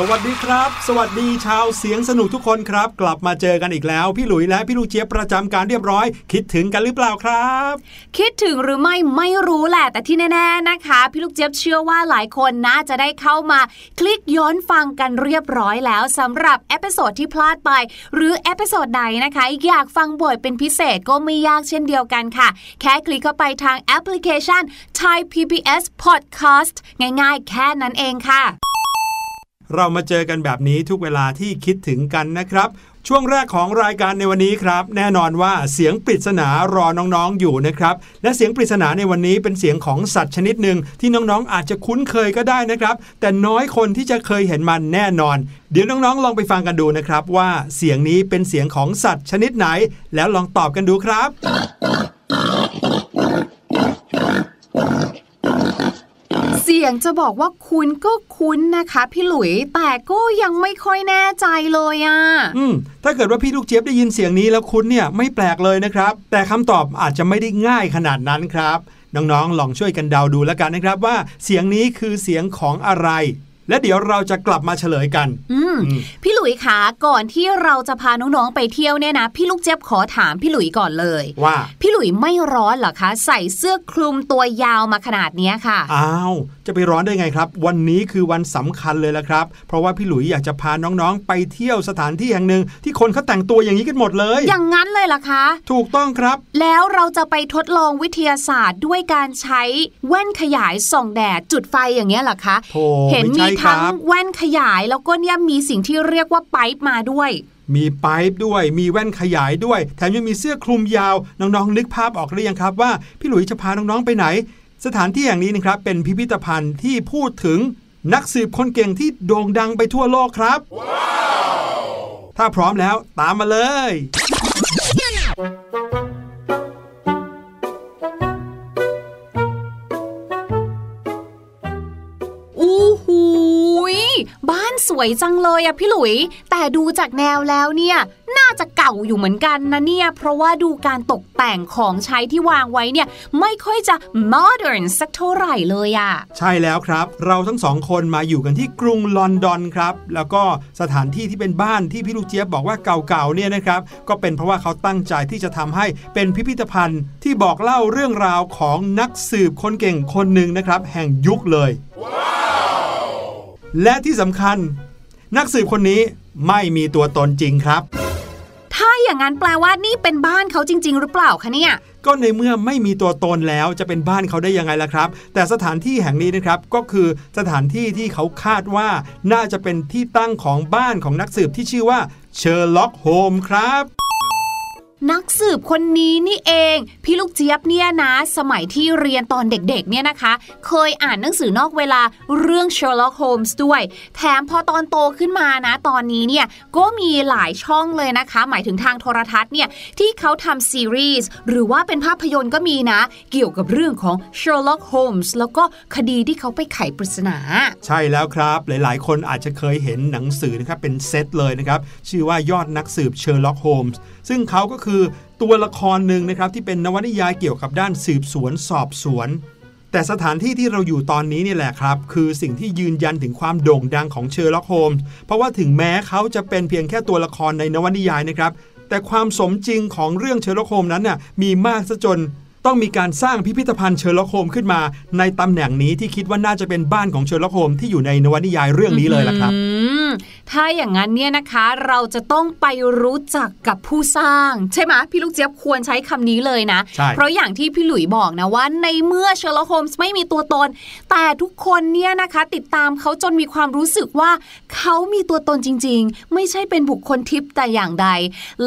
สวัสดีครับ สวัสดีชาวเสียงสนุกทุกคนครับ กลับมาเจอกันอีกแล้ว พี่หลุยและพี่ลูกเจี๊ยบประจำการเรียบร้อย คิดถึงกันหรือเปล่าครับ คิดถึงหรือไม่ไม่รู้แหละ แต่ที่แน่ๆนะคะ พี่ลูกเจี๊ยบเชื่อว่าหลายคนน่าจะได้เข้ามาคลิกย้อนฟังกันเรียบร้อยแล้วสำหรับ episode ที่พลาดไป หรือ episode ไหนนะคะ อยากฟังบ่อยเป็นพิเศษก็ไม่ยากเช่นเดียวกันค่ะ แค่คลิกเข้าไปทางแอปพลิเคชัน Thai PBS Podcast ง่ายๆ แค่นั้นเองค่ะ เรามาเจอกันแบบนี้ทุกเวลาที่คิดถึงกันนะครับ ช่วงแรกของรายการในวันนี้ครับ แน่นอนว่าเสียงปริศนารอน้องๆอยู่นะครับ และเสียงปริศนาในวันนี้เป็นเสียงของสัตว์ชนิดหนึ่งที่น้องๆอาจจะคุ้นเคยก็ได้นะครับ แต่น้อยคนที่จะเคยเห็นมันแน่นอน เดี๋ยวน้องๆ ลองไปฟังกันดูนะครับ ว่าเสียงนี้เป็นเสียงของสัตว์ชนิดไหน แล้วลองตอบกันดูครับ เสียงจะบอกว่าคุ้นก็คุ้นนะคะ พี่หลุยแต่ก็ยังไม่ค่อยแน่ใจเลยอะ่ะอืมถ้าเกิดว่าพี่ลูกเจี๊ยบได้ยินเสียงนี้แล้วคุณเนี่ยไม่แปลกเลยนะครับ แต่คำตอบอาจจะไม่ได้ง่ายขนาดนั้นครับน้องๆ ลองช่วยกันเดาดูแล้วกันนะครับว่าเสียงนี้คือเสียงของอะไร และเดี๋ยวเราจะกลับมาเฉลยกัน อืมอืมพี่หลุยคะก่อนที่เราจะพาน้องๆไปเที่ยวเนี่ยนะ พี่ลูกเจี๊ยบขอถามพี่หลุยก่อนเลยว่า พี่หลุยไม่ร้อนเหรอคะ ใส่เสื้อคลุมตัวยาวมาขนาดเนี้ยค่ะอ้าว จะไปร้อนได้ไงครับ วันนี้คือวันสำคัญเลยละครับ เพราะว่าพี่หลุยอยากจะพาน้องๆ ไปเที่ยวสถานที่แห่งหนึ่งที่คนเขาแต่งตัวอย่างนี้กันหมดเลย อย่างนั้นเลยเหรอคะ ถูกต้องครับ แล้วเราจะไปทดลองวิทยาศาสตร์ด้วยการใช้แว่นขยายส่องแดดจุดไฟอย่างเงี้ยเหรอคะโธ่เห็นไม่มีใช่ครัทั้งบแว่นขยายแล้วก็เนี่ยมีสิ่งที่เรียกว่าไปป์มาด้วยมีไป๊ป์ด้วย มีแว่นขยายด้วย แถมยังมีเสื้อคลุมยาว น้องๆ นึกภาพออกหรือยังครับว่า พี่หลุยจะพาน้อง ๆ ไปไหน สถานที่อย่างนี้นะครับเป็นพิพิธภัณฑ์ที่พูดถึงนักสืบคนเก่งที่โด่งดังไปทั่วโลกครับถ้าพร้อมแล้วตามมาเลย สวยจังเลยอะพี่หลุย แต่ดูจากแนวแล้วเนี่ย น่าจะเก่าอยู่เหมือนกันนะเนี่ย เพราะว่าดูการตกแต่งของใช้ที่วางไว้เนี่ย ไม่ค่อยจะ modern สักเท่าไหร่เลยอะใช่แล้วครับ เราทั้งสองคนมาอยู่กันที่กรุงลอนดอนครับ แล้วก็สถานที่ที่เป็นบ้านที่พี่ลูกเจี๊ยบบอกว่าเก่าๆเนี่ยนะครับก็เป็นเพราะว่าเขาตั้งใจที่จะทำให้เป็นพิพิธภัณฑ์ที่บอกเล่าเรื่องราวของนักสืบคนเก่งคนหนึ่งนะครับ แห่งยุคเลย และที่สำคัญ นักสืบคนนี้ไม่มีตัวตนจริงครับ ถ้าอย่างนั้นแปลว่านี่เป็นบ้านเขาจริง ๆ หรือเปล่าคะเนี่ย ก็ในเมื่อไม่มีตัวตนแล้วจะเป็นบ้านเขาได้ยังไงล่ะครับ แต่สถานที่แห่งนี้นะครับก็คือสถานที่ที่เขาคาดว่าน่าจะเป็นที่ตั้งของบ้านของนักสืบที่ชื่อว่าเชอร์ล็อกโฮมครับ นักสืบคนนี้นี่เอง พี่ลูกเจี๊ยบเนี่ยนะ สมัยที่เรียนตอนเด็กๆเนี่ยนะคะ เคยอ่านหนังสือนอกเวลาเรื่อง Sherlock Holmes ด้วย แถมพอตอนโตขึ้นมานะ ตอนนี้เนี่ยก็มีหลายช่องเลยนะคะ หมายถึงทางโทรทัศน์เนี่ยที่เขาทำซีรีส์หรือว่าเป็นภาพยนตร์ก็มีนะ เกี่ยวกับเรื่องของ Sherlock Holmes แล้วก็คดีที่เขาไปไขปริศนา ใช่แล้วครับ หลายๆ คนอาจจะเคยเห็นหนังสือนะครับเป็นเซตเลยนะครับชื่อว่ายอดนักสืบเชอร์ล็อกโฮมส์ซึ่งเขาก็คือคือตัวละครหนึ่งนะครับที่เป็นนวนิยายเกี่ยวกับด้านสืบสวนสอบสวน แต่สถานที่ที่เราอยู่ตอนนี้นี่แหละครับ คือสิ่งที่ยืนยันถึงความโด่งดังของเชอร์ล็อกโฮมส์เพราะว่าถึงแม้เขาจะเป็นเพียงแค่ตัวละครในนวนิยายนะครับแต่ความสมจริงของเรื่องเชอร์ล็อกโฮมส์นั้นน่ะมีมากซะจน ต้องมีการสร้างพิพิธภัณฑ์เชอร์ล็อกโฮมส์ขึ้นมาในตำแหน่งนี้ที่คิดว่าน่าจะเป็นบ้านของเชอร์ล็อกโฮมส์ที่อยู่ในนวนิยายเรื่องนี้เลยล่ะครับอืมถ้าอย่างนั้นเนี่ยนะคะเราจะต้องไปรู้จักกับผู้สร้าง ใช่ไหมพี่ลูกเจี๊ยบควรใช้คำนี้เลยนะใช่เพราะอย่างที่พี่หลุยบอกนะว่า ในเมื่อเชอร์ล็อกโฮมส์ไม่มีตัวตน แต่ทุกคนเนี่ยนะคะติดตามเขาจนมีความรู้สึกว่าเขามีตัวตนจริง ๆ ไม่ใช่เป็นบุคคลทิพย์แต่อย่างใด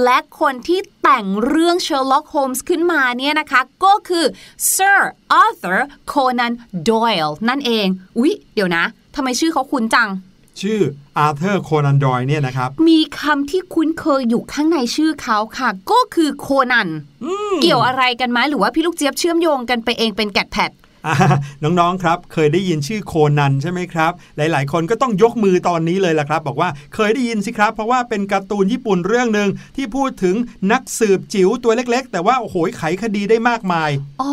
และคนที่แต่งเรื่องเชอร์ล็อกโฮมส์ขึ้นมาเนี่ยนะคะ ก็คือ Sir Arthur Conan Doyle นั่นเอง อุ๊ย เดี๋ยวนะทำไมชื่อเขาคุ้นจัง ชื่ออาร์เธอร์โคนันดอยเนี่ยนะครับ มีคำที่คุ้นเคยอยู่ข้างในชื่อเขาค่ะ ก็คือโคนัน เกี่ยวอะไรกันไหมหรือว่าพี่ลูกเจี๊ยบเชื่อมโยงกันไปเองเป็นแกดแพดอ่า น้องๆครับ เคยได้ยินชื่อโคนันใช่ไหมครับ หลายๆ คนก็ต้องยกมือตอนนี้เลยล่ะครับ บอกว่าเคยได้ยินสิครับ เพราะว่าเป็นการ์ตูนญี่ปุ่นเรื่องหนึ่งที่พูดถึงนักสืบจิ๋วตัวเล็ก ๆ แต่ว่าโอ้โหไขคดีได้มากมายอ๋อ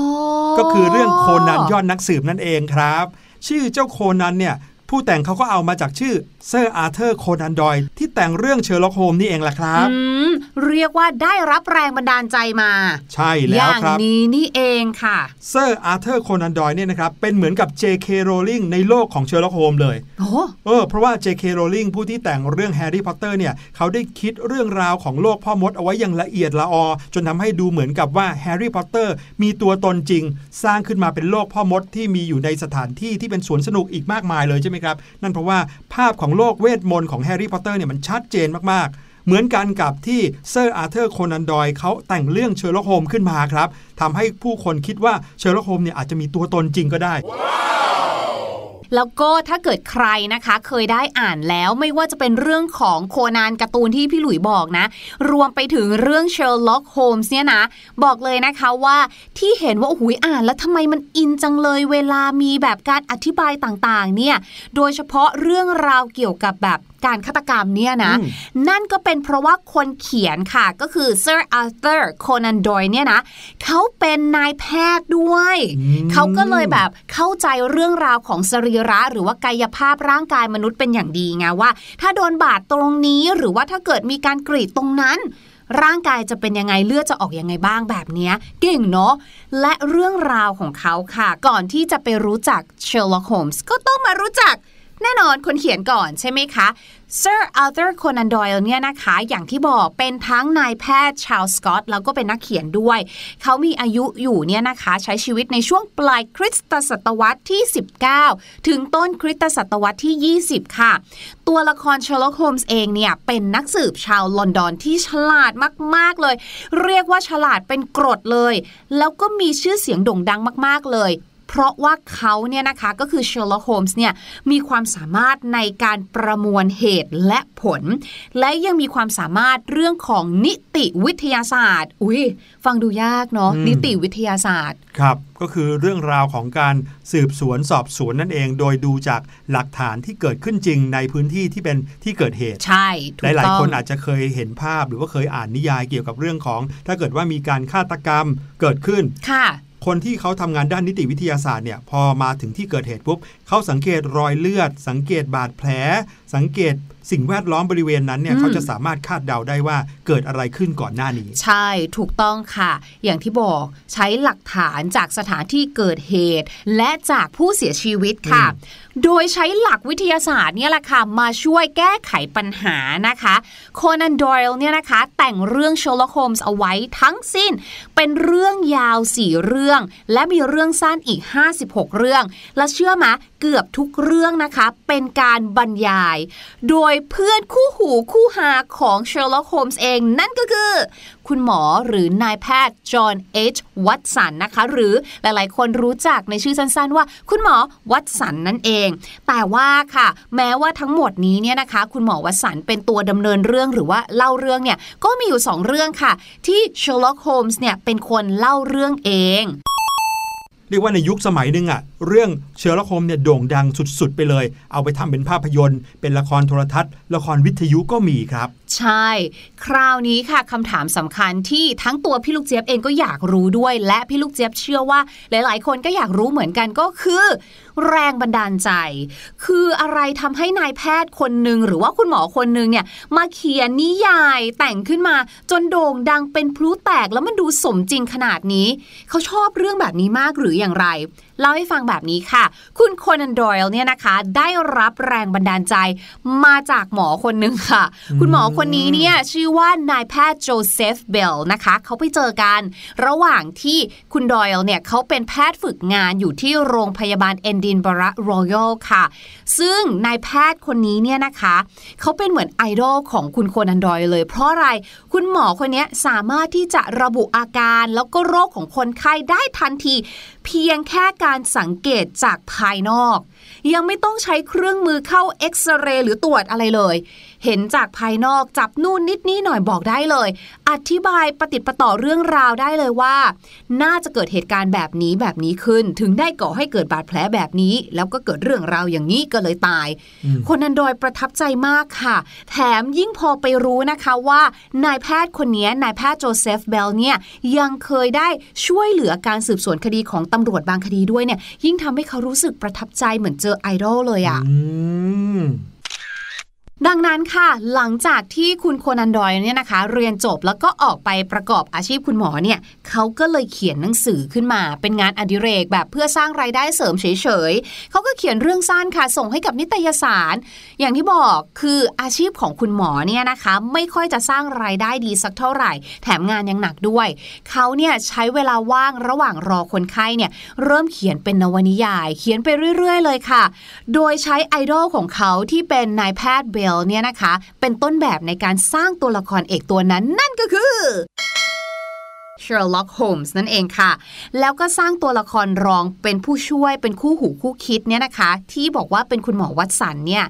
ก็คือเรื่องโคนันยอดนักสืบนั่นเองครับ ชื่อเจ้าโคนันเนี่ย ผู้แต่งเขาก็เอามาจากชื่อเซอร์อาร์เธอร์โคนันดอยที่แต่งเรื่องเชอร์ล็อกโฮมนี่เองล่ะครับอืมเรียกว่าได้รับแรงบันดาลใจมา ใช่อแล้วย่างครับนี้นี่เองค่ะเซอร์อาร์เธอร์โคนันดอยเนี่ยนะครับเป็นเหมือนกับ J.K. Rowling ในโลกของเชอร์ล็อกโฮมเลยโอ้เออเพราะว่า J.K. Rowling ผู้ที่แต่งเรื่องแฮร์รี่พอตเตอร์เนี่ยเขาได้คิดเรื่องราวของโลกพ่อมดเอาไว้อย่างละเอียดละออ จนทำให้ดูเหมือนกับว่าแฮร์รี่พอตเตอร์มีตัวตนจริง สร้างขึ้นมาเป็นโลกพ่อมดที่มีอยู่ในสถานที่ที่เป็นสวนสนุกอีกมากมายเลยใช่ไหมครับ นั่นเพราะว่าภาพของโลกเวทมนต์ของแฮร์รี่พอตเตอร์เนี่ยมันชัดเจนมากๆเหมือนกันกับที่เซอร์อาร์เธอร์โคนันดอยเขาแต่งเรื่องเชอร์ล็อกโฮมขึ้นมาครับทำให้ผู้คนคิดว่าเชอร์ล็อกโฮมเนี่ยอาจจะมีตัวตนจริงก็ได้ แล้วก็ถ้าเกิดใครนะคะ เคยได้อ่านแล้วไม่ว่าจะเป็นเรื่องของโคนันการ์ตูนที่พี่หลุยบอกนะ รวมไปถึงเรื่องเชอร์ล็อกโฮมส์เนี่ยนะ บอกเลยนะคะว่าที่เห็นว่าโอ้โหอ่านแล้วทำไมมันอินจังเลยเวลามีแบบการอธิบายต่างๆ เนี่ย โดยเฉพาะเรื่องราวเกี่ยวกับแบบการฆาตกรรมเนี่ยนะอืมนั่นก็เป็นเพราะว่าคนเขียนค่ะก็คือ Sir Arthur Conan Doyle เนี่ยนะเขาเป็นนายแพทย์ด้วย เขาก็เลยแบบเข้าใจเรื่องราวของสรีระหรือว่ากายภาพร่างกายมนุษย์เป็นอย่างดีไงว่า ถ้าโดนบาดตรงนี้หรือว่าถ้าเกิดมีการกรีดตรงนั้น ร่างกายจะเป็นยังไงเลือดจะออกยังไงบ้างแบบนี้เก่งเนาะและเรื่องราวของเขาค่ะ ก่อนที่จะไปรู้จักเชลล์ล็อกโฮมส์ก็ต้องมารู้จัก แน่นอนคนเขียนก่อนใช่ไหมคะ Sir Arthur Conan Doyle เนี่ยนะคะ อย่างที่บอกเป็นทั้งนายแพทย์ชาวสกอตแล้วก็เป็นนักเขียนด้วย เขามีอายุอยู่เนี่ยนะคะ ใช้ชีวิตในช่วงปลายคริสตศตวรรษที่ 19 ถึงต้นคริสตศตวรรษที่ 20 ค่ะ ตัวละคร Sherlock Holmes เองเนี่ย เป็นนักสืบชาวลอนดอนที่ฉลาดมาก ๆ เลย เรียกว่าฉลาดเป็นกรดเลย แล้วก็มีชื่อเสียงโด่งดังมาก ๆ เลย เพราะว่าเขาเนี่ยนะคะก็คือเชอร์ล็อกโฮมส์เนี่ยมีความสามารถในการประมวลเหตุและผล และยังมีความสามารถเรื่องของนิติวิทยาศาสตร์ อุ้ยฟังดูยากเนาะอืมนิติวิทยาศาสตร์ ครับ ก็คือเรื่องราวของการสืบสวนสอบสวนนั่นเอง โดยดูจากหลักฐานที่เกิดขึ้นจริงในพื้นที่ที่เป็นที่เกิดเหตุใช่ถูหกลายต้องๆคนอาจจะเคยเห็นภาพหรือว่าเคยอ่านนิยายเกี่ยวกับเรื่องของ ถ้าเกิดว่ามีการฆาตกรรมเกิดขึ้นค่ะ คนที่เขาทำงานด้านนิติวิทยาศาสตร์เนี่ยพอมาถึงที่เกิดเหตุปุ๊บเขาสังเกตรอยเลือด สังเกตบาดแผล สังเกตสิ่งแวดล้อมบริเวณนั้นเนี่ยอืมเขาจะสามารถคาดเดาได้ว่าเกิดอะไรขึ้นก่อนหน้านี้ ใช่ถูกต้องค่ะ อย่างที่บอกใช้หลักฐานจากสถานที่เกิดเหตุ และจากผู้เสียชีวิตค่ะ โดยใช้หลักวิทยาศาสตร์เนี่ยแหละค่ะมาช่วยแก้ไขปัญหานะคะโคนันดอยล์เนี่ยนะคะแต่งเรื่อง Sherlock Holmes เอาไว้ทั้งสิ้น เป็นเรื่องยาว 4 เรื่อง และมีเรื่องสั้นอีก 56 เรื่อง และเชื่อไหมเกือบทุกเรื่องนะคะ เป็นการบรรยาย โดยเพื่อนคู่หูคู่หาของ Sherlock Holmes เองนั่นก็คือ คุณหมอหรือนายแพทย์จอห์นเอชวัตสันนะคะ หรือหลายๆ คนรู้จักในชื่อสั้นๆ ว่า คุณหมอวัตสันนั่นเอง แต่ว่าค่ะ แม้ว่าทั้งหมดนี้เนี่ยนะคะ คุณหมอวัตสันเป็นตัวดำเนินเรื่องหรือว่าเล่าเรื่องเนี่ยก็มีอยู่ 2 เรื่องค่ะ ที่เชอร์ล็อกโฮมส์เนี่ยเป็นคนเล่าเรื่องเอง เรียกว่าในยุคสมัยหนึ่งอะเรื่องเชอร์ล็อกโฮมเนี่ยโด่งดังสุดๆ ไปเลย เอาไปทำเป็นภาพยนตร์ เป็นละครโทรทัศน์ ละครวิทยุก็มีครับ ใช่ คราวนี้ค่ะคำถามสำคัญที่ทั้งตัวพี่ลูกเจี๊ยบเองก็อยากรู้ด้วย และพี่ลูกเจี๊ยบเชื่อว่าหลายๆ คนก็อยากรู้เหมือนกันก็คือแรงบันดาลใจ คืออะไรทำให้นายแพทย์คนหนึ่งหรือว่าคุณหมอคนหนึ่งเนี่ยมาเขียนนิยายแต่งขึ้นมาจนโด่งดังเป็นพลุแตกแล้วมันดูสมจริงขนาดนี้ เขาชอบเรื่องแบบนี้มากหรืออย่างไร เล่าให้ฟังแบบนี้ค่ะ คุณโคนันดอยล์เนี่ยนะคะ ได้รับแรงบันดาลใจมาจากหมอคนหนึ่งค่ะ คุณหมอคนนี้เนี่ยชื่อว่านายแพทย์โจเซฟเบลนะคะ เขาไปเจอกัน ระหว่างที่คุณดอยล์เนี่ยเขาเป็นแพทย์ฝึกงานอยู่ที่โรงพยาบาลเอนดินบระรอยัลค่ะ ซึ่งนายแพทย์คนนี้เนี่ยนะคะเขาเป็นเหมือนไอดอลของคุณโคนันดอยล์เลยเพราะอะไรคุณหมอคนนี้สามารถที่จะระบุอาการแล้วก็โรคของคนไข้ได้ทันที เพียงแค่การการสังเกตจากภายนอก ยังไม่ต้องใช้เครื่องมือเข้าเอ็กซเรย์หรือตรวจอะไรเลย เห็นจากภายนอกจับนู่นนิดนี่หน่อยบอกได้เลย อธิบายปะติดปะต่อเรื่องราวได้เลยว่า น่าจะเกิดเหตุการณ์แบบนี้แบบนี้ขึ้น ถึงได้ก่อให้เกิดบาดแผลแบบนี้ แล้วก็เกิดเรื่องราวอย่างนี้ก็เลยตาย โคนันดอยล์ประทับใจมากค่ะ แถมยิ่งพอไปรู้นะคะว่านายแพทย์คนนี้นายแพทย์โจเซฟเบลเนี่ยยังเคยได้ช่วยเหลือการสืบสวนคดีของตำรวจบางคดีด้วยเนี่ยยิ่งทำให้เขารู้สึกประทับใจเหมือนเจอไอดอลเลยอะค่ะ ดังนั้นค่ะ หลังจากที่คุณโคนันดอยเนี่ยนะคะ เรียนจบแล้วก็ออกไปประกอบอาชีพคุณหมอเนี่ยเขาก็เลยเขียนหนังสือขึ้นมา เป็นงานอดิเรกแบบเพื่อสร้างรายได้เสริมเฉยๆเขาก็เขียนเรื่องสั้นค่ะ ส่งให้กับนิตยสาร อย่างที่บอกคืออาชีพของคุณหมอเนี่ยนะคะ ไม่ค่อยจะสร้างรายได้ดีสักเท่าไหร่ แถมงานยังหนักด้วยเขาเนี่ยใช้เวลาว่างระหว่างรอคนไข้เนี่ยเริ่มเขียนเป็นนวนิยาย เขียนไปเรื่อย ๆ เลยค่ะ โดยใช้ไอดอลของเขาที่เป็นนายแพทย์เบลเนี่ยนะคะ เป็นต้นแบบในการสร้างตัวละครเอกตัวนั้นนั่นก็คือ Sherlock Holmes นั่นเองค่ะ แล้วก็สร้างตัวละครรองเป็นผู้ช่วยเป็นคู่หูคู่คิดเนี่ยนะคะ ที่บอกว่าเป็นคุณหมอวัตสันเนี่ย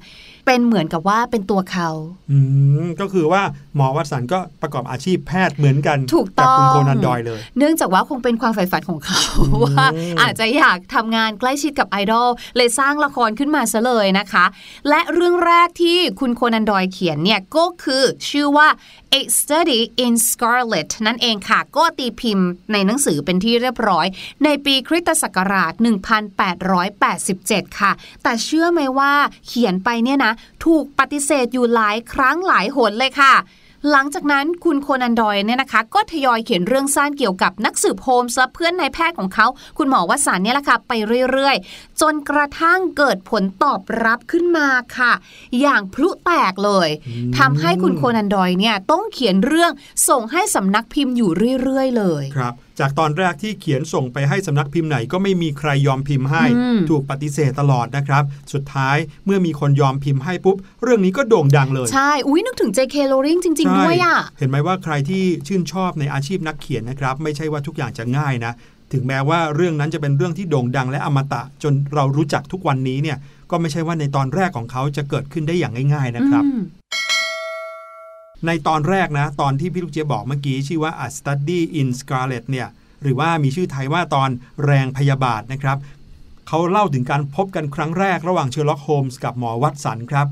เป็นเหมือนกับว่าเป็นตัวเขา อืมก็คือว่า หมอวัตสันก็ประกอบอาชีพแพทย์เหมือนกันถูกต้องกับคุณโคนันดอยเลย เนื่องจากว่าคงเป็นความใฝ่ฝันของเขาว่าอาจจะอยากทำงานใกล้ชิดกับไอดอลเลยสร้างละครขึ้นมาซะเลยนะคะ และเรื่องแรกที่คุณโคนันดอยเขียนเนี่ยก็คือชื่อว่า A Study in Scarlet นั่นเองค่ะ ก็ตีพิมพ์ในหนังสือเป็นที่เรียบร้อย ในปีคริสตศักราช 1887 ค่ะ แต่เชื่อไหมว่าเขียนไปเนี่ยนะ ถูกปฏิเสธอยู่หลายครั้งหลายหนเลยค่ะ หลังจากนั้นคุณโคนันดอยเนี่ยนะคะ ก็ทยอยเขียนเรื่องสั้นเกี่ยวกับนักสืบโฮมส์และเพื่อนนายแพทย์ของเขา คุณหมอวสันต์เนี่ยแหละค่ะไปเรื่อยๆ จนกระทั่งเกิดผลตอบรับขึ้นมาค่ะ อย่างพลุแตกเลยทำให้คุณโคนันดอยเนี่ยต้องเขียนเรื่องส่งให้สำนักพิมพ์อยู่เรื่อยๆ เลยครับ จากตอนแรกที่เขียนส่งไปให้สำนักพิมพ์ไหนก็ไม่มีใครยอมพิมพ์ให้อืมถูกปฏิเสธตลอดนะครับ สุดท้ายเมื่อมีคนยอมพิมพ์ให้ปุ๊บ เรื่องนี้ก็โด่งดังเลย ใช่ อุ้ยนึกถึง J.K. Rowling จริง ๆ ด้วยอะใช่เห็นไหมว่าใครที่ชื่นชอบในอาชีพนักเขียนนะครับ ไม่ใช่ว่าทุกอย่างจะง่ายนะ ถึงแม้ว่าเรื่องนั้นจะเป็นเรื่องที่โด่งดังและอมตะ จนเรารู้จักทุกวันนี้เนี่ย ก็ไม่ใช่ว่าในตอนแรกของเขาจะเกิดขึ้นได้อย่างง่าย ๆนะครับอืม ในตอนแรกนะ ตอนที่พี่ลูกเจี๊ยบบอกเมื่อกี้ชื่อว่า A Study in Scarlet เนี่ยหรือว่ามีชื่อไทยว่าตอนแรงพยาบาทนะครับเขาเล่าถึงการพบกันครั้งแรกระหว่างเชอร์ล็อกโฮมส์กับหมอวัตสันครับ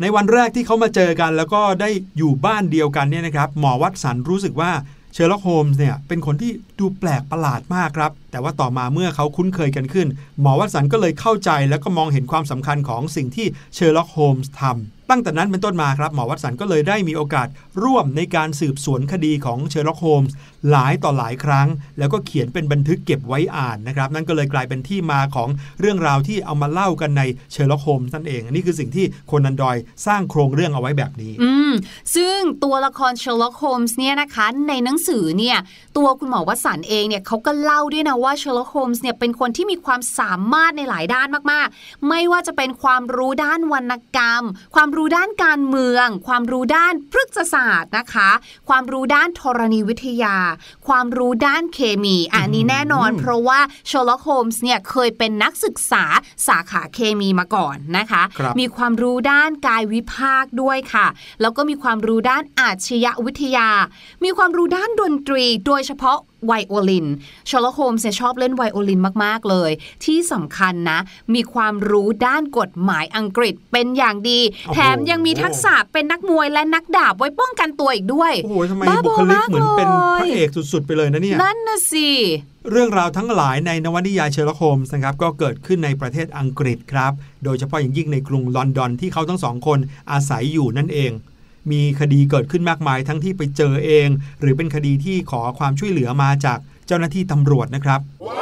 ในวันแรกที่เขามาเจอกันแล้วก็ได้อยู่บ้านเดียวกันเนี่ยนะครับหมอวัตสันรู้สึกว่าเชอร์ล็อกโฮมส์เนี่ยเป็นคนที่ดูแปลกประหลาดมากครับแต่ว่าต่อมาเมื่อเขาคุ้นเคยกันขึ้น หมอวัตสันก็เลยเข้าใจแล้วก็มองเห็นความสำคัญของสิ่งที่เชอร์ล็อกโฮมส์ทำตั้งแต่นั้นเป็นต้นมาครับ หมอวัตสันก็เลยได้มีโอกาสร่วมในการสืบสวนคดีของเชอร์ล็อกโฮมส์หลายต่อหลายครั้ง แล้วก็เขียนเป็นบันทึกเก็บไว้อ่านนะครับ นั่นก็เลยกลายเป็นที่มาของเรื่องราวที่เอามาเล่ากันในเชอร์ล็อกโฮมส์นั่นเองอันนี้คือสิ่งที่โคนันดอยล์สร้างโครงเรื่องเอาไว้แบบนี้ อืมซึ่งตัวละคร Sherlock Holmes เนี่ยนะคะในหนังสือเนี่ยตัวคุณหมอวัตสันเองเนี่ยเขาก็เล่าด้วยนะว่า Sherlock Holmes เนี่ยเป็นคนที่มีความสามารถในหลายด้านมากๆ ไม่ว่าจะเป็นความรู้ด้านวรรณกรรม ความรู้ด้านการเมือง ความรู้ด้านพฤกษศาสตร์นะคะ ความรู้ด้านธรณีวิทยา ความรู้ด้านเคมีอะอันนี้แน่นอน เพราะว่า Sherlock Holmes เนี่ยเคยเป็นนักศึกษาสาขาเคมีมาก่อนนะคะครับมีความรู้ด้านกายวิภาคด้วยค่ะ แล้วก็มีความรู้ด้านอาชญาวิทยา มีความรู้ด้านดนตรี โดยเฉพาะ ไวโอลินชอลโฮมส์ชอบเล่นไวโอลินมาก ๆ เลย ที่สำคัญนะ มีความรู้ด้านกฎหมายอังกฤษเป็นอย่างดีโอ้โหแถมยังมีทักษะเป็นนักมวยและนักดาบไว้ป้องกันตัวอีกด้วยโอ้โหทำไมบ้าบุบอคลิกมากเหมือนเป็นพระเลยเอกสุด ๆ ไปเลยนะเนี่ย นั่นน่ะสิเรื่องราวทั้งหลายในนวนิยายเชอร์ล็อกโฮมส์นะครับก็เกิดขึ้นในประเทศอังกฤษครับ โดยเฉพาะอย่างยิ่งในกรุงลอนดอนที่เขาทั้งสองคนอาศัยอยู่นั่นเอง มีคดีเกิดขึ้นมากมายทั้งที่ไปเจอเอง หรือเป็นคดีที่ขอความช่วยเหลือมาจากเจ้าหน้าที่ตำรวจนะครับ wow.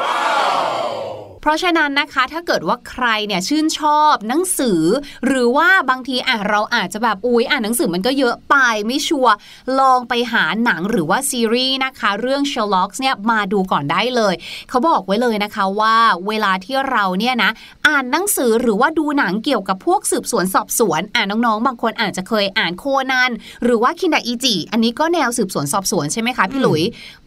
เพราะฉะนั้นนะคะถ้าเกิดว่าใครเนี่ยชื่นชอบหนังสือ หรือว่าบางทีอะเราอาจจะแบบอุ๊ยอ่านหนังสือมันก็เยอะไปไม่ชัวร์ลองไปหาหนังหรือว่าซีรีส์นะคะ เรื่อง Sherlock เนี่ยมาดูก่อนได้เลย เขาบอกไว้เลยนะคะว่าเวลาที่เราเนี่ยนะอ่านหนังสือหรือว่าดูหนังเกี่ยวกับพวกสืบสวนสอบสวนอ่านน้องๆ บางคนอาจจะเคยอ่านโคนันหรือว่าคินดาอิจิอันนี้ก็แนวสืบสวนสอบสวนใช่ไหมคะพี่หลุย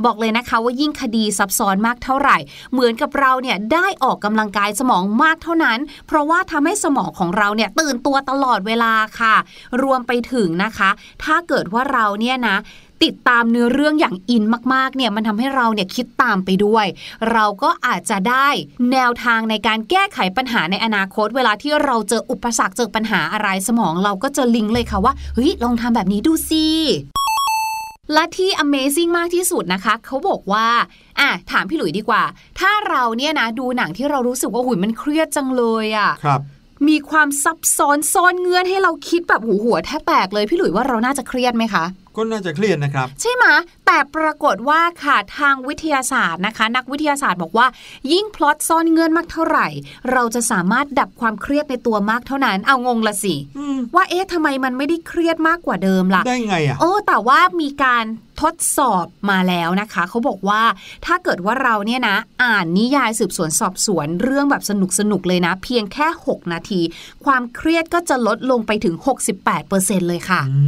บอกเลยนะคะว่ายิ่งคดีซับซ้อนมากเท่าไหร่ เหมือนกับเราเนี่ยได้ออกกำลังกายสมองมากเท่านั้น เพราะว่าทำให้สมองของเราเนี่ยตื่นตัวตลอดเวลาค่ะ รวมไปถึงนะคะ ถ้าเกิดว่าเราเนี่ยนะติดตามเนื้อเรื่องอย่างอินมากๆ เนี่ยมันทำให้เราเนี่ยคิดตามไปด้วย เราก็อาจจะได้แนวทางในการแก้ไขปัญหาในอนาคต เวลาที่เราเจออุปสรรคเจอปัญหาอะไรสมอง เราก็จะลิงก์เลยค่ะว่าเฮ้ยลองทำแบบนี้ดูสิ และที่ Amazing มากที่สุดนะคะ เขาบอกว่า อะ ถามพี่หลุยดีกว่า ถ้าเราเนี่ยนะ ดูหนังที่เรารู้สึกว่าหุยมันเครียดจังเลยอะ่ะ ครับ มีความซับซ้อนซ่อนเงื่อนให้เราคิดแบบหูหัวแทบแตกเลย พี่หลุยว่าเราน่าจะเครียดไหมคะ ก็น่าจะเครียดนะครับ ใช่ไหม แต่ปรากฏว่าค่ะทางวิทยาศาสตร์นะคะ นักวิทยาศาสตร์บอกว่า ยิ่งพล็อตซ่อนเงื่อนมากเท่าไหร่ เราจะสามารถดับความเครียดในตัวมากเท่านั้น เอางงละสิอืมว่าเอ๊ะทำไมมันไม่ได้เครียดมากกว่าเดิมล่ะ ได้ไงอะโอ้แต่ว่ามีการทดสอบมาแล้วนะคะเขาบอกว่าถ้าเกิดว่าเราเนี่ยนะ อ่านนิยายสืบสวนสอบสวนเรื่องแบบสนุกสนุกๆเลยนะ เพียงแค่ 6 นาที ความเครียดก็จะลดลงไปถึง 68%เลยค่ะอื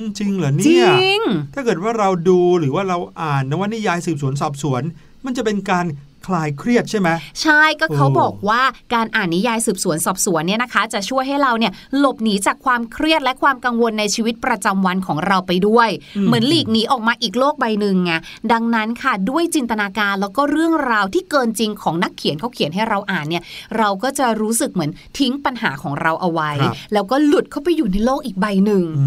มจริงเหรอจเนี่ริยงถ้าเกิดว่าเราดูหรือว่าเราอ่านนวนิยายสืบสวนสอบสวน มันจะเป็นการ คลายเครียดใช่ไหมใช่ก็เขาโอ้บอกว่าการอ่านนิยายสืบสวนสอบสวนเนี่ยนะคะ จะช่วยให้เราเนี่ยหลบหนีจากความเครียดและความกังวลในชีวิตประจำวันของเราไปด้วย เหมือนหลีกหนีออกมาอีกโลกใบหนึ่งไงดังนั้นค่ะด้วยจินตนาการแล้วก็เรื่องราวที่เกินจริงของนักเขียนเขาเขียนให้เราอ่านเนี่ยเราก็จะรู้สึกเหมือนทิ้งปัญหาของเราเอาไว้ครับแล้วก็หลุดเข้าไปอยู่ในโลกอีกใบหนึ่งอื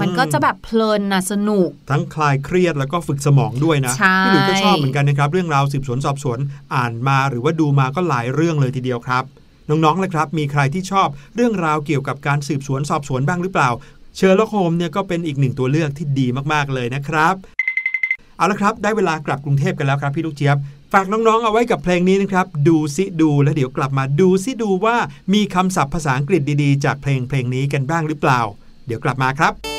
มันก็จะแบบเพลินนะสนุก ทั้งคลายเครียดแล้วก็ฝึกสมองด้วยนะใช่พี่หลุยส์ก็ชอบเหมือนกันนะครับเรื่องราวสืบสวนสอบสวนอ่านมาหรือว่าดูมาก็หลายเรื่องเลยทีเดียวครับ น้องๆเลยครับ มีใครที่ชอบเรื่องราวเกี่ยวกับการสืบสวนสอบสวนบ้างหรือเปล่า เชอร์ล็อกโฮมเนี่ยก็เป็นอีกหนึ่งตัวเลือกที่ดีมากๆเลยนะครับเอาละครับ ได้เวลากลับกรุงเทพกันแล้วครับพี่ลูกเจี๊ยบ ฝากน้องๆ เอาไว้กับเพลงนี้นะครับ ดูซิดูแล้วเดี๋ยวกลับมาดูซิดูว่ามีคำศัพท์ภาษาอังกฤษดีๆ จากเพลงเพลงนี้กันบ้างหรือเปล่า เดี๋ยวกลับมาครับ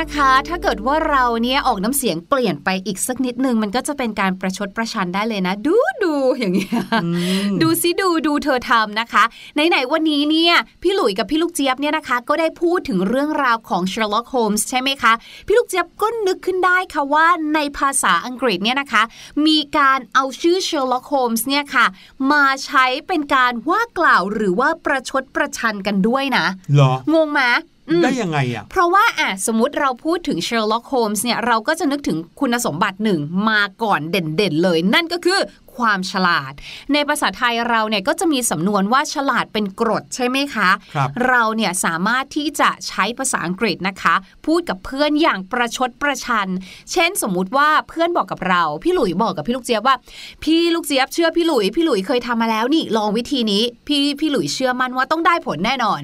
นะคะ ถ้าเกิดว่าเราเนี่ยออกน้ำเสียงเปลี่ยนไปอีกสักนิดนึง มันก็จะเป็นการประชดประชันได้เลยนะ ดูดูอย่างเงี้ยดูซิดูดูเธอทำนะคะไหนๆวันนี้เนี่ยพี่หลุยกับพี่ลูกเจี๊ยบเนี่ยนะคะ ก็ได้พูดถึงเรื่องราวของ Sherlock Holmes ใช่ไหมคะพี่ลูกเจี๊ยบก็นึกขึ้นได้ค่ะว่าในภาษาอังกฤษเนี่ยนะคะ มีการเอาชื่อ Sherlock Holmes เนี่ยค่ะ มาใช้เป็นการว่ากล่าวหรือว่าประชดประชันกันด้วยนะเหรองงไหมอืม ได้ยังไงอะ เพราะว่าอะสมมติเราพูดถึง Sherlock Holmes เนี่ยเราก็จะนึกถึงคุณสมบัติหนึ่งมาก่อนเด่นๆเลย นั่นก็คือความฉลาด ในภาษาไทยเราเนี่ยก็จะมีสำนวนว่าฉลาดเป็นกรดใช่ไหมคะครับเราเนี่ยสามารถที่จะใช้ภาษาอังกฤษนะคะ พูดกับเพื่อนอย่างประชดประชัน เช่นสมมุติว่าเพื่อนบอกกับเรา พี่หลุยบอกกับพี่ลูกเจี๊ยบว่า พี่ลูกเจี๊ยบเชื่อพี่หลุย พี่หลุยเคยทำมาแล้วนี่ลองวิธีนี้ พี่พี่หลุยเชื่อมั่นว่าต้องได้ผลแน่นอน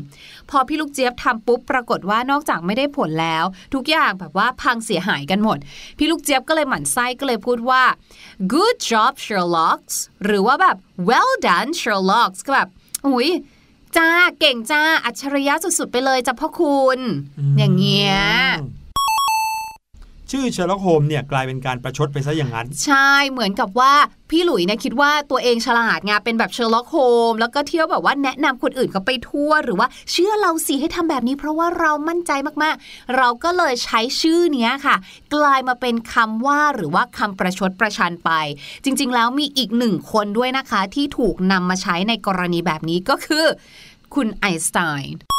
พอพี่ลูกเจี๊ยบทำปุ๊บปรากฏว่านอกจากไม่ได้ผลแล้ว ทุกอย่างแบบว่าพังเสียหายกันหมด พี่ลูกเจี๊ยบก็เลยหมั่นไส้ก็เลยพูดว่า good job Sherlock หรือว่าแบบ well done Sherlock ก็แบบอุ้ยจ้าเก่งจ้าอัจฉริยะสุดๆไปเลยจ้ะพ่อคุณ อย่างเงี้ย ชื่อเชอร์ล็อกโฮมเนี่ยกลายเป็นการประชดไปซะอย่างนั้น ใช่เหมือนกับว่าพี่หลุยเนี่ยคิดว่าตัวเองฉลาดไงเป็นแบบเชอร์ล็อกโฮมแล้วก็เที่ยวแบบว่าแนะนำคนอื่นเขาไปทั่ว หรือว่าเชื่อเราสิให้ทำแบบนี้ เพราะว่าเรามั่นใจมากๆ เราก็เลยใช้ชื่อเนี้ยค่ะ กลายมาเป็นคำว่าหรือว่าคำประชดประชันไป จริง ๆ แล้วมีอีกหนึ่งคนด้วยนะคะ ที่ถูกนำมาใช้ในกรณีแบบนี้ก็คือ คุณไอน์สไตน์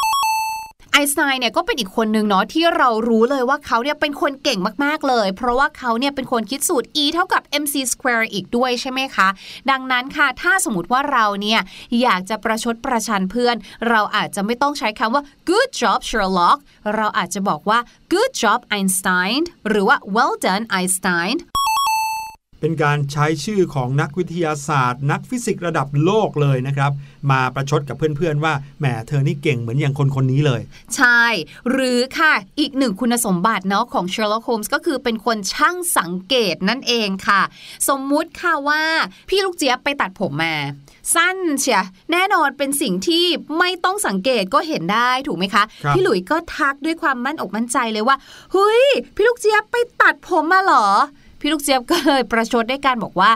อน์สไตน์เนี่ยก็เป็นอีกคนนึงเนาะที่เรารู้เลยว่าเขาเนี่ยเป็นคนเก่งมากๆเลย เพราะว่าเขาเนี่ยเป็นคนคิดสูตร e เท่ากับ mc square อีกด้วยใช่ไหมคะ ดังนั้นค่ะ ถ้าสมมติว่าเราเนี่ยอยากจะประชดประชันเพื่อน เราอาจจะไม่ต้องใช้คำว่า good job Sherlock เราอาจจะบอกว่า good job Einstein หรือว่า well done Einstein เป็นการใช้ชื่อของนักวิทยาศาสตร์ นักฟิสิกส์ระดับโลกเลยนะครับ มาประชดกับเพื่อนๆว่าแหมเธอนี่เก่งเหมือนอย่างคนคนนี้เลย ใช่ หรือค่ะอีกหนึ่งคุณสมบัติเนาะของ Sherlock Holmes ก็คือเป็นคนช่างสังเกตนั่นเองค่ะ สมมุติค่ะว่าพี่ลูกเจี๊ยบไปตัดผมมาสั้นเชียแน่นอนเป็นสิ่งที่ไม่ต้องสังเกตก็เห็นได้ถูกไหมคะครับพี่หลุยก็ทักด้วยความมั่นอกมั่นใจเลยว่าเฮ้ยพี่ลูกเจี๊ยบไปตัดผมมาเหรอ พี่ลูกเจี๊ยบก็เลยประชดด้วยการบอกว่า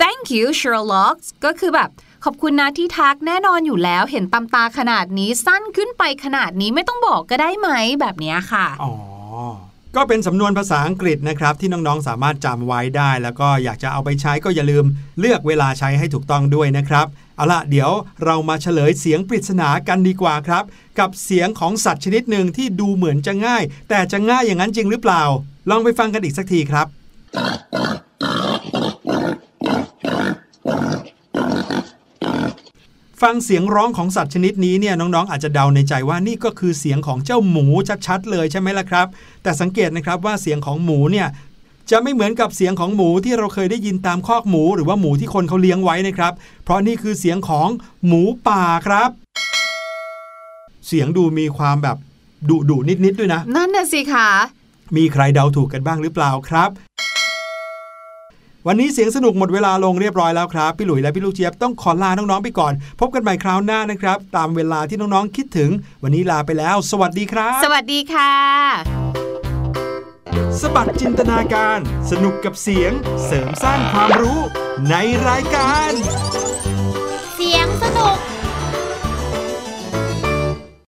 thank you Sherlock ก็คือแบบขอบคุณนะที่ทักแน่นอนอยู่แล้วเห็นตำตาขนาดนี้สั้นขึ้นไปขนาดนี้ไม่ต้องบอกก็ได้ไหมแบบนี้ค่ะ อ๋อ ก็เป็นสำนวนภาษาอังกฤษนะครับ ที่น้องๆสามารถจำไว้ได้ แล้วก็อยากจะเอาไปใช้ก็อย่าลืมเลือกเวลาใช้ให้ถูกต้องด้วยนะครับ เอาล่ะ เดี๋ยวเรามาเฉลยเสียงปริศนากันดีกว่าครับ กับเสียงของสัตว์ชนิดหนึ่งที่ดูเหมือนจะง่าย แต่จะง่ายอย่างนั้นจริงหรือเปล่า ลองไปฟังกันอีกสักทีครับ ฟังเสียงร้องของสัตว์ชนิดนี้เนี่ยน้องๆ อาจจะเดาในใจว่านี่ก็คือเสียงของเจ้าหมูชัดๆเลยใช่ไหมล่ะครับ แต่สังเกตนะครับว่าเสียงของหมูเนี่ยจะไม่เหมือนกับเสียงของหมูที่เราเคยได้ยินตามคอกหมูหรือว่าหมูที่คนเขาเลี้ยงไว้นะครับ เพราะนี่คือเสียงของหมูป่าครับ เสียงดูมีความแบบดุดุๆนิดๆด้วยนะ นั่นน่ะสิคะมีใครเดาถูกกันบ้างหรือเปล่าครับ วันนี้เสียงสนุกหมดเวลาลงเรียบร้อยแล้วครับ พี่หลุยและพี่ลูกเจี๊ยบต้องขอลาน้องๆไปก่อน พบกันใหม่คราวหน้านะครับ ตามเวลาที่น้องๆคิดถึง วันนี้ลาไปแล้ว สวัสดีครับ สวัสดีค่ะ สบัดจินตนาการ สนุกกับเสียง เสริมสร้างความรู้ในรายการ